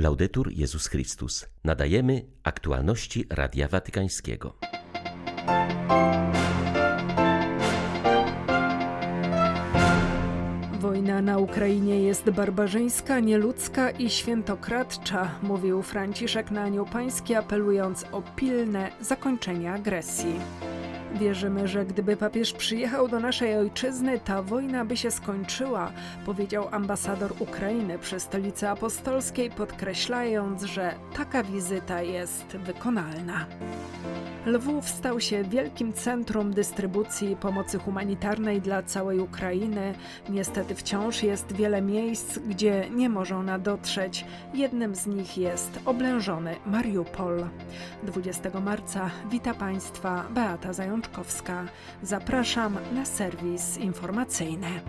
Laudetur Jezus Chrystus. Nadajemy aktualności Radia Watykańskiego. Wojna na Ukrainie jest barbarzyńska, nieludzka i świętokradcza, mówił Franciszek na Anioł Pański, apelując o pilne zakończenie agresji. Wierzymy, że gdyby papież przyjechał do naszej ojczyzny, ta wojna by się skończyła, powiedział ambasador Ukrainy przy stolicy apostolskiej, podkreślając, że taka wizyta jest wykonalna. Lwów stał się wielkim centrum dystrybucji pomocy humanitarnej dla całej Ukrainy. Niestety wciąż jest wiele miejsc, gdzie nie może ona dotrzeć. Jednym z nich jest oblężony Mariupol. 20 marca wita Państwa Beata Zajączkowska. Zapraszam na serwis informacyjny.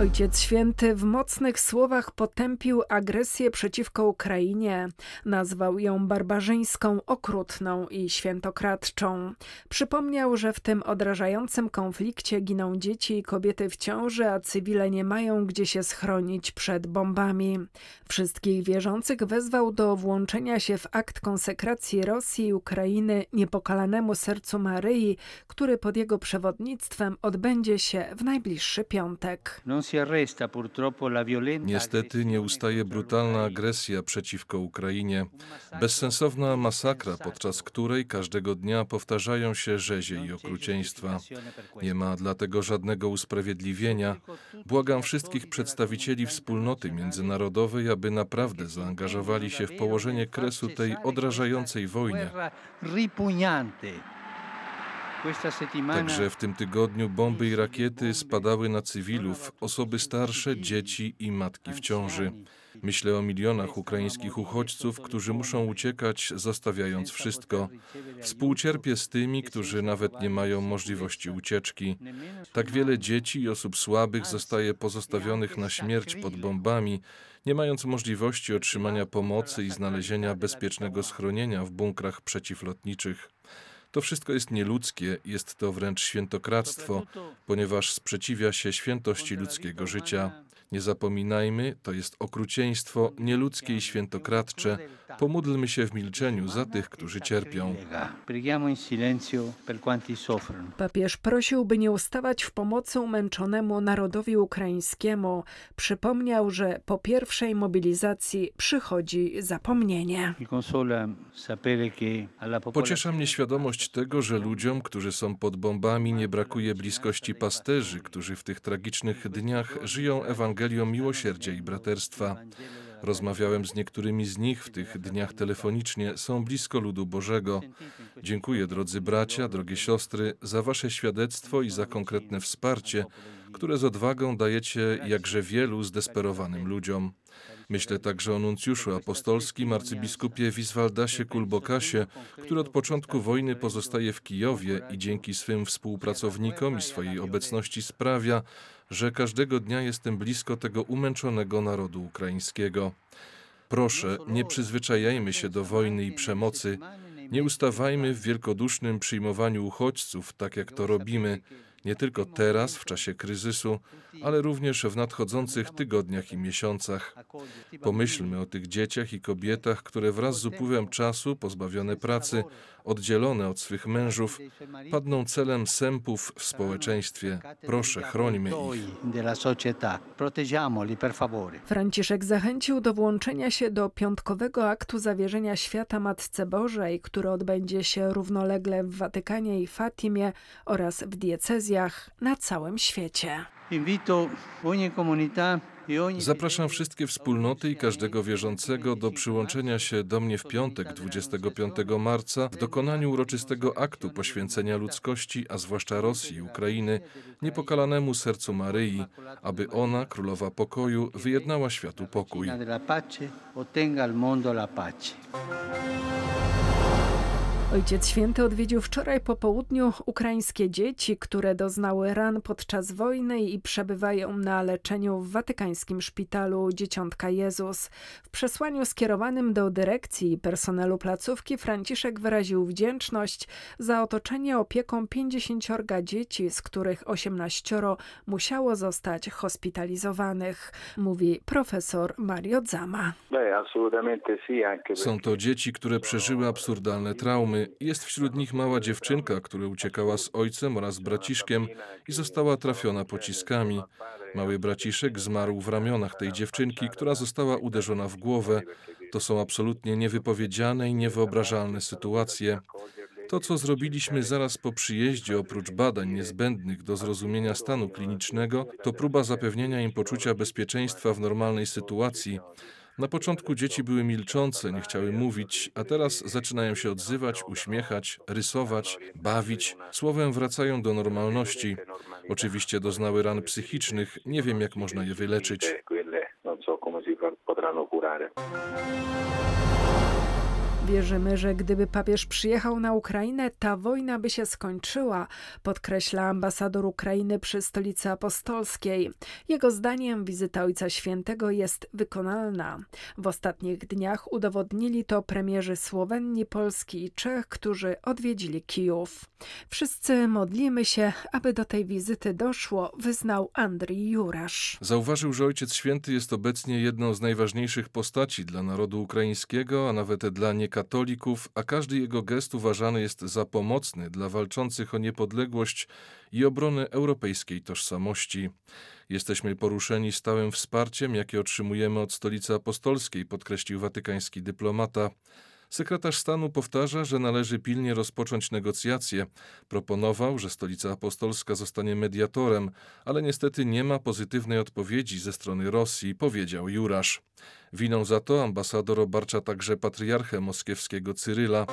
Ojciec Święty w mocnych słowach potępił agresję przeciwko Ukrainie. Nazwał ją barbarzyńską, okrutną i świętokradczą. Przypomniał, że w tym odrażającym konflikcie giną dzieci i kobiety w ciąży, a cywile nie mają gdzie się schronić przed bombami. Wszystkich wierzących wezwał do włączenia się w akt konsekracji Rosji i Ukrainy niepokalanemu sercu Maryi, który pod jego przewodnictwem odbędzie się w najbliższy piątek. Niestety nie ustaje brutalna agresja przeciwko Ukrainie, bezsensowna masakra, podczas której każdego dnia powtarzają się rzezie i okrucieństwa. Nie ma dlatego żadnego usprawiedliwienia. Błagam wszystkich przedstawicieli wspólnoty międzynarodowej, aby naprawdę zaangażowali się w położenie kresu tej odrażającej wojnie. Także w tym tygodniu bomby i rakiety spadały na cywilów, osoby starsze, dzieci i matki w ciąży. Myślę o milionach ukraińskich uchodźców, którzy muszą uciekać, zostawiając wszystko. Współcierpię z tymi, którzy nawet nie mają możliwości ucieczki. Tak wiele dzieci i osób słabych zostaje pozostawionych na śmierć pod bombami, nie mając możliwości otrzymania pomocy i znalezienia bezpiecznego schronienia w bunkrach przeciwlotniczych. To wszystko jest nieludzkie, jest to wręcz świętokradztwo, ponieważ sprzeciwia się świętości ludzkiego życia. Nie zapominajmy, to jest okrucieństwo nieludzkie i świętokradcze. Pomódlmy się w milczeniu za tych, którzy cierpią. Papież prosił, by nie ustawać w pomocy umęczonemu narodowi ukraińskiemu. Przypomniał, że po pierwszej mobilizacji przychodzi zapomnienie. Pociesza mnie świadomość tego, że ludziom, którzy są pod bombami, nie brakuje bliskości pasterzy, którzy w tych tragicznych dniach żyją Ewangelią miłosierdzia i braterstwa. Rozmawiałem z niektórymi z nich w tych dniach telefonicznie, są blisko ludu Bożego. Dziękuję, drodzy bracia, drogie siostry, za Wasze świadectwo i za konkretne wsparcie, które z odwagą dajecie jakże wielu zdesperowanym ludziom. Myślę także o nuncjuszu apostolskim arcybiskupie Wiswaldasie Kulbokasie, który od początku wojny pozostaje w Kijowie i dzięki swym współpracownikom i swojej obecności sprawia, że każdego dnia jestem blisko tego umęczonego narodu ukraińskiego. Proszę, nie przyzwyczajajmy się do wojny i przemocy, nie ustawajmy w wielkodusznym przyjmowaniu uchodźców, tak jak to robimy, nie tylko teraz, w czasie kryzysu, ale również w nadchodzących tygodniach i miesiącach. Pomyślmy o tych dzieciach i kobietach, które wraz z upływem czasu, pozbawione pracy, oddzielone od swych mężów, padną celem sępów w społeczeństwie. Proszę, chrońmy ich. Franciszek zachęcił do włączenia się do piątkowego aktu zawierzenia świata Matce Bożej, który odbędzie się równolegle w Watykanie i Fatimie oraz w diecezjach na całym świecie. Zapraszam wszystkie wspólnoty i każdego wierzącego do przyłączenia się do mnie w piątek 25 marca w dokonaniu uroczystego aktu poświęcenia ludzkości, a zwłaszcza Rosji i Ukrainy, niepokalanemu sercu Maryi, aby ona, królowa pokoju, wyjednała światu pokój. Ojciec Święty odwiedził wczoraj po południu ukraińskie dzieci, które doznały ran podczas wojny i przebywają na leczeniu w watykańskim szpitalu Dzieciątka Jezus. W przesłaniu skierowanym do dyrekcji i personelu placówki Franciszek wyraził wdzięczność za otoczenie opieką 50 dzieci, z których 18 musiało zostać hospitalizowanych, mówi profesor Mario Zama. Są to dzieci, które przeżyły absurdalne traumy jest wśród nich mała dziewczynka, która uciekała z ojcem oraz braciszkiem i została trafiona pociskami. Mały braciszek zmarł w ramionach tej dziewczynki, która została uderzona w głowę. To są absolutnie niewypowiedziane i niewyobrażalne sytuacje. To, co zrobiliśmy zaraz po przyjeździe, oprócz badań niezbędnych do zrozumienia stanu klinicznego, to próba zapewnienia im poczucia bezpieczeństwa w normalnej sytuacji. Na początku dzieci były milczące, nie chciały mówić, a teraz zaczynają się odzywać, uśmiechać, rysować, bawić. Słowem wracają do normalności. Oczywiście doznały ran psychicznych, nie wiem jak można je wyleczyć. Wierzymy, że gdyby papież przyjechał na Ukrainę, ta wojna by się skończyła, podkreśla ambasador Ukrainy przy stolicy apostolskiej. Jego zdaniem wizyta Ojca Świętego jest wykonalna. W ostatnich dniach udowodnili to premierzy Słowenii, Polski i Czech, którzy odwiedzili Kijów. Wszyscy modlimy się, aby do tej wizyty doszło, wyznał Andrii Jurasz. Zauważył, że Ojciec Święty jest obecnie jedną z najważniejszych postaci dla narodu ukraińskiego, a nawet dla niekatolików katolików, a każdy jego gest uważany jest za pomocny dla walczących o niepodległość i obronę europejskiej tożsamości. Jesteśmy poruszeni stałym wsparciem, jakie otrzymujemy od stolicy apostolskiej, podkreślił watykański dyplomata. Sekretarz stanu powtarza, że należy pilnie rozpocząć negocjacje. Proponował, że stolica apostolska zostanie mediatorem, ale niestety nie ma pozytywnej odpowiedzi ze strony Rosji, powiedział Jurasz. Winą za to ambasador obarcza także patriarchę moskiewskiego Cyryla.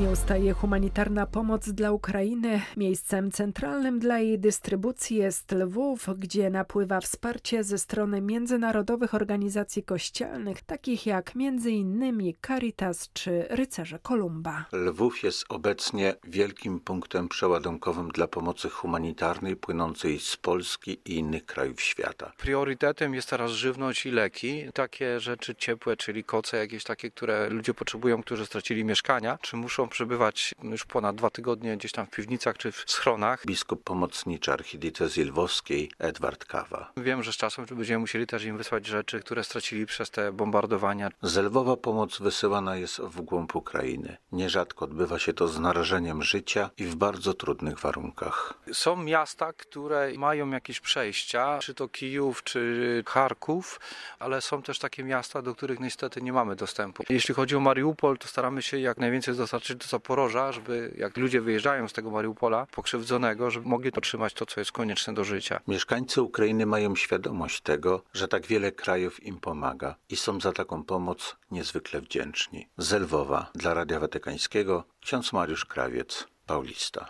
Nie ustaje humanitarna pomoc dla Ukrainy. Miejscem centralnym dla jej dystrybucji jest Lwów, gdzie napływa wsparcie ze strony międzynarodowych organizacji kościelnych, takich jak m.in. Caritas czy Rycerze Kolumba. Lwów jest obecnie wielkim punktem przeładunkowym dla pomocy humanitarnej płynącej z Polski i innych krajów świata. Priorytetem jest teraz żywność i leki, takie rzeczy ciepłe, czyli koce jakieś takie, które ludzie potrzebują, którzy stracili mieszkania, czy muszą przebywać już ponad dwa tygodnie gdzieś tam w piwnicach czy w schronach. Biskup pomocniczy archidiecezji lwowskiej Edward Kawa. Wiem, że z czasem będziemy musieli też im wysłać rzeczy, które stracili przez te bombardowania. Z Lwowa pomoc wysyłana jest w głąb Ukrainy. Nierzadko odbywa się to z narażeniem życia i w bardzo trudnych warunkach. Są miasta, które mają jakieś przejścia, czy to Kijów, czy Charków, ale są też takie miasta, do których niestety nie mamy dostępu. Jeśli chodzi o Mariupol, to staramy się jak najwięcej dostarczyć do Zaporoża, żeby jak ludzie wyjeżdżają z tego Mariupola pokrzywdzonego, żeby mogli otrzymać to, co jest konieczne do życia. Mieszkańcy Ukrainy mają świadomość tego, że tak wiele krajów im pomaga i są za taką pomoc niezwykle wdzięczni. Z Lwowa dla Radia Watykańskiego ksiądz Mariusz Krawiec, Paulista.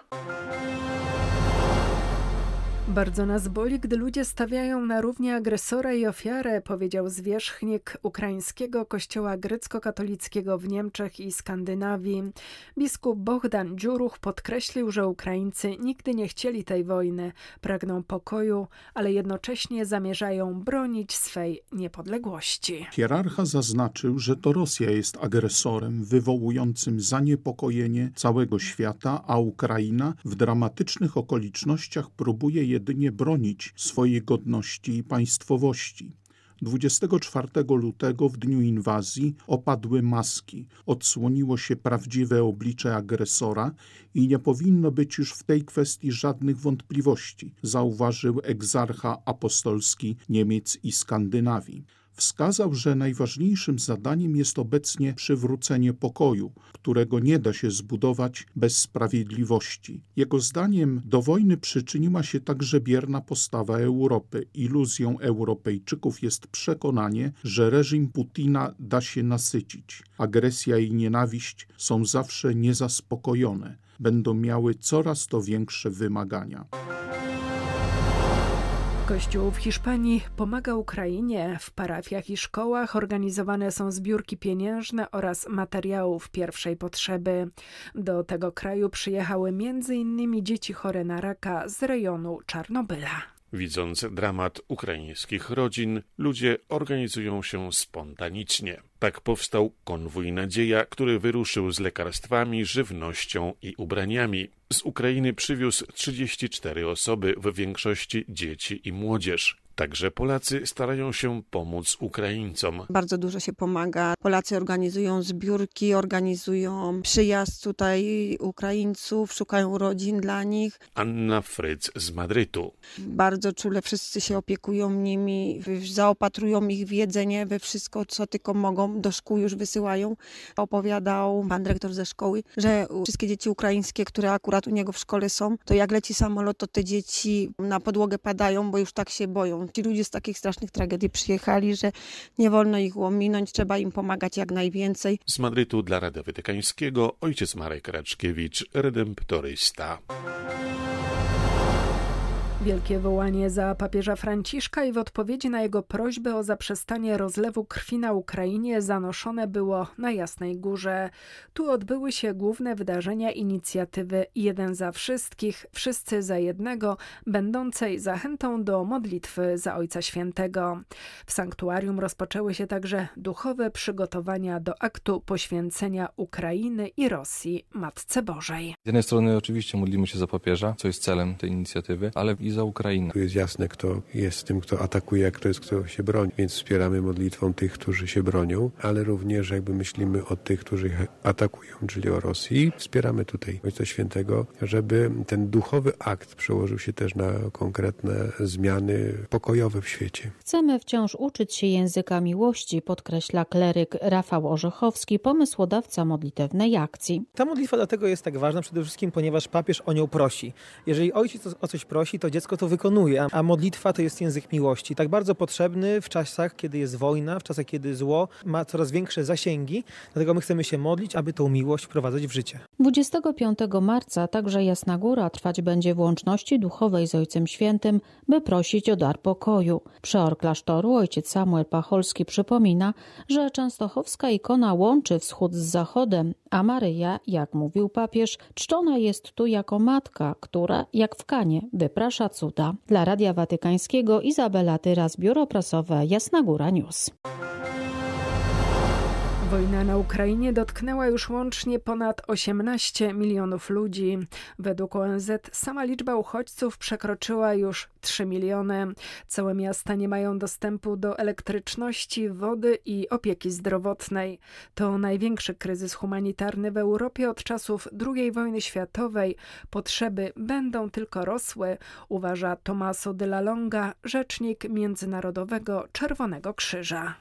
Bardzo nas boli, gdy ludzie stawiają na równie agresora i ofiarę, powiedział zwierzchnik ukraińskiego kościoła grecko-katolickiego w Niemczech i Skandynawii. Biskup Bohdan Dziuruch podkreślił, że Ukraińcy nigdy nie chcieli tej wojny, pragną pokoju, ale jednocześnie zamierzają bronić swej niepodległości. Hierarcha zaznaczył, że to Rosja jest agresorem wywołującym zaniepokojenie całego świata, a Ukraina w dramatycznych okolicznościach próbuje je jedynie bronić swojej godności i państwowości. 24 lutego w dniu inwazji opadły maski, odsłoniło się prawdziwe oblicze agresora i nie powinno być już w tej kwestii żadnych wątpliwości, zauważył egzarcha apostolski Niemiec i Skandynawii wskazał, że najważniejszym zadaniem jest obecnie przywrócenie pokoju, którego nie da się zbudować bez sprawiedliwości. Jego zdaniem do wojny przyczyniła się także bierna postawa Europy. Iluzją Europejczyków jest przekonanie, że reżim Putina da się nasycić. Agresja i nienawiść są zawsze niezaspokojone, będą miały coraz to większe wymagania. Kościół w Hiszpanii pomaga Ukrainie. W parafiach i szkołach organizowane są zbiórki pieniężne oraz materiałów pierwszej potrzeby. Do tego kraju przyjechały m.in. dzieci chore na raka z rejonu Czarnobyla. Widząc dramat ukraińskich rodzin, ludzie organizują się spontanicznie. Tak powstał konwój Nadzieja, który wyruszył z lekarstwami, żywnością i ubraniami. Z Ukrainy przywiózł 34 osoby, w większości dzieci i młodzież. Także Polacy starają się pomóc Ukraińcom. Bardzo dużo się pomaga. Polacy organizują zbiórki, organizują przyjazd tutaj Ukraińców, szukają rodzin dla nich. Anna Fryc z Madrytu. Bardzo czule wszyscy się opiekują nimi, zaopatrują ich w jedzenie, we wszystko, co tylko mogą. Do szkół już wysyłają. Opowiadał pan dyrektor ze szkoły, że wszystkie dzieci ukraińskie, które akurat u niego w szkole są, to jak leci samolot, to te dzieci na podłogę padają, bo już tak się boją. Ci ludzie z takich strasznych tragedii przyjechali, że nie wolno ich ominąć, trzeba im pomagać jak najwięcej. Z Madrytu dla Radia Watykańskiego ojciec Marek Raczkiewicz, redemptorysta. Wielkie wołanie za papieża Franciszka i w odpowiedzi na jego prośbę o zaprzestanie rozlewu krwi na Ukrainie zanoszone było na Jasnej Górze. Tu odbyły się główne wydarzenia inicjatywy Jeden za wszystkich, wszyscy za jednego, będącej zachętą do modlitwy za Ojca Świętego. W sanktuarium rozpoczęły się także duchowe przygotowania do aktu poświęcenia Ukrainy i Rosji Matce Bożej. Z jednej strony oczywiście modlimy się za papieża, co jest celem tej inicjatywy, ale i za Ukrainę. Tu jest jasne, kto jest tym, kto atakuje, a kto jest, kto się broni. Więc wspieramy modlitwą tych, którzy się bronią, ale również jakby myślimy o tych, którzy atakują, czyli o Rosji. Wspieramy tutaj Ojca Świętego, żeby ten duchowy akt przełożył się też na konkretne zmiany pokojowe w świecie. Chcemy wciąż uczyć się języka miłości, podkreśla kleryk Rafał Orzechowski, pomysłodawca modlitewnej akcji. Ta modlitwa dlatego jest tak ważna przede wszystkim, ponieważ papież o nią prosi. Jeżeli ojciec o coś prosi, to dziecko to wykonuje, a modlitwa to jest język miłości. Tak bardzo potrzebny w czasach, kiedy jest wojna, w czasach, kiedy zło ma coraz większe zasięgi. Dlatego my chcemy się modlić, aby tą miłość wprowadzać w życie. 25 marca także Jasna Góra trwać będzie w łączności duchowej z Ojcem Świętym, by prosić o dar pokoju. Przeor klasztoru ojciec Samuel Pacholski przypomina, że częstochowska ikona łączy wschód z zachodem, a Maryja, jak mówił papież, czczona jest tu jako matka, która, jak w Kanie, wyprasza cuda. Dla Radia Watykańskiego Izabela Tyras, Biuro Prasowe Jasna Góra News. Wojna na Ukrainie dotknęła już łącznie ponad 18 milionów ludzi. Według ONZ sama liczba uchodźców przekroczyła już 3 miliony. Całe miasta nie mają dostępu do elektryczności, wody i opieki zdrowotnej. To największy kryzys humanitarny w Europie od czasów II wojny światowej. Potrzeby będą tylko rosły, uważa Tomaso de la Longa, rzecznik Międzynarodowego Czerwonego Krzyża.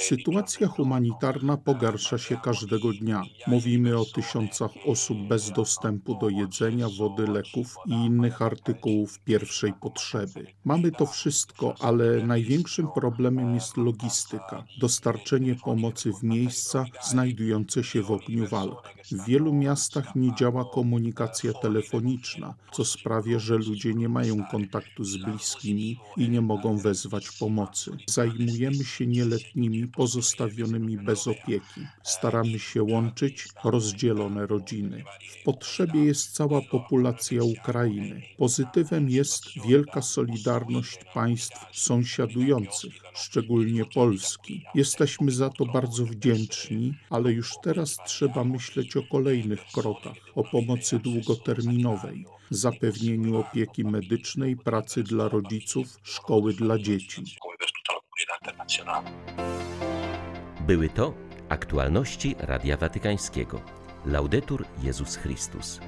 Sytuacja humanitarna pogarsza się każdego dnia. Mówimy o tysiącach osób bez dostępu do jedzenia, wody, leków i innych artykułów pierwszej potrzeby. Mamy to wszystko, ale największym problemem jest logistyka, dostarczenie pomocy w miejsca znajdujące się w ogniu walk. W wielu miastach nie działa komunikacja telefoniczna, co sprawia, że ludzie nie mają kontaktu z bliskimi i nie mogą wezwać pomocy. Zajmujemy się nieletnimi pozostawionymi bez opieki. Staramy się łączyć rozdzielone rodziny. W potrzebie jest cała populacja Ukrainy. Pozytywem jest wielka solidarność państw sąsiadujących, szczególnie Polski. Jesteśmy za to bardzo wdzięczni, ale już teraz trzeba myśleć o kolejnych krokach, o pomocy długoterminowej, zapewnieniu opieki medycznej, pracy dla rodziców, szkoły dla dzieci. Były to aktualności Radia Watykańskiego. Laudetur Jezus Chrystus.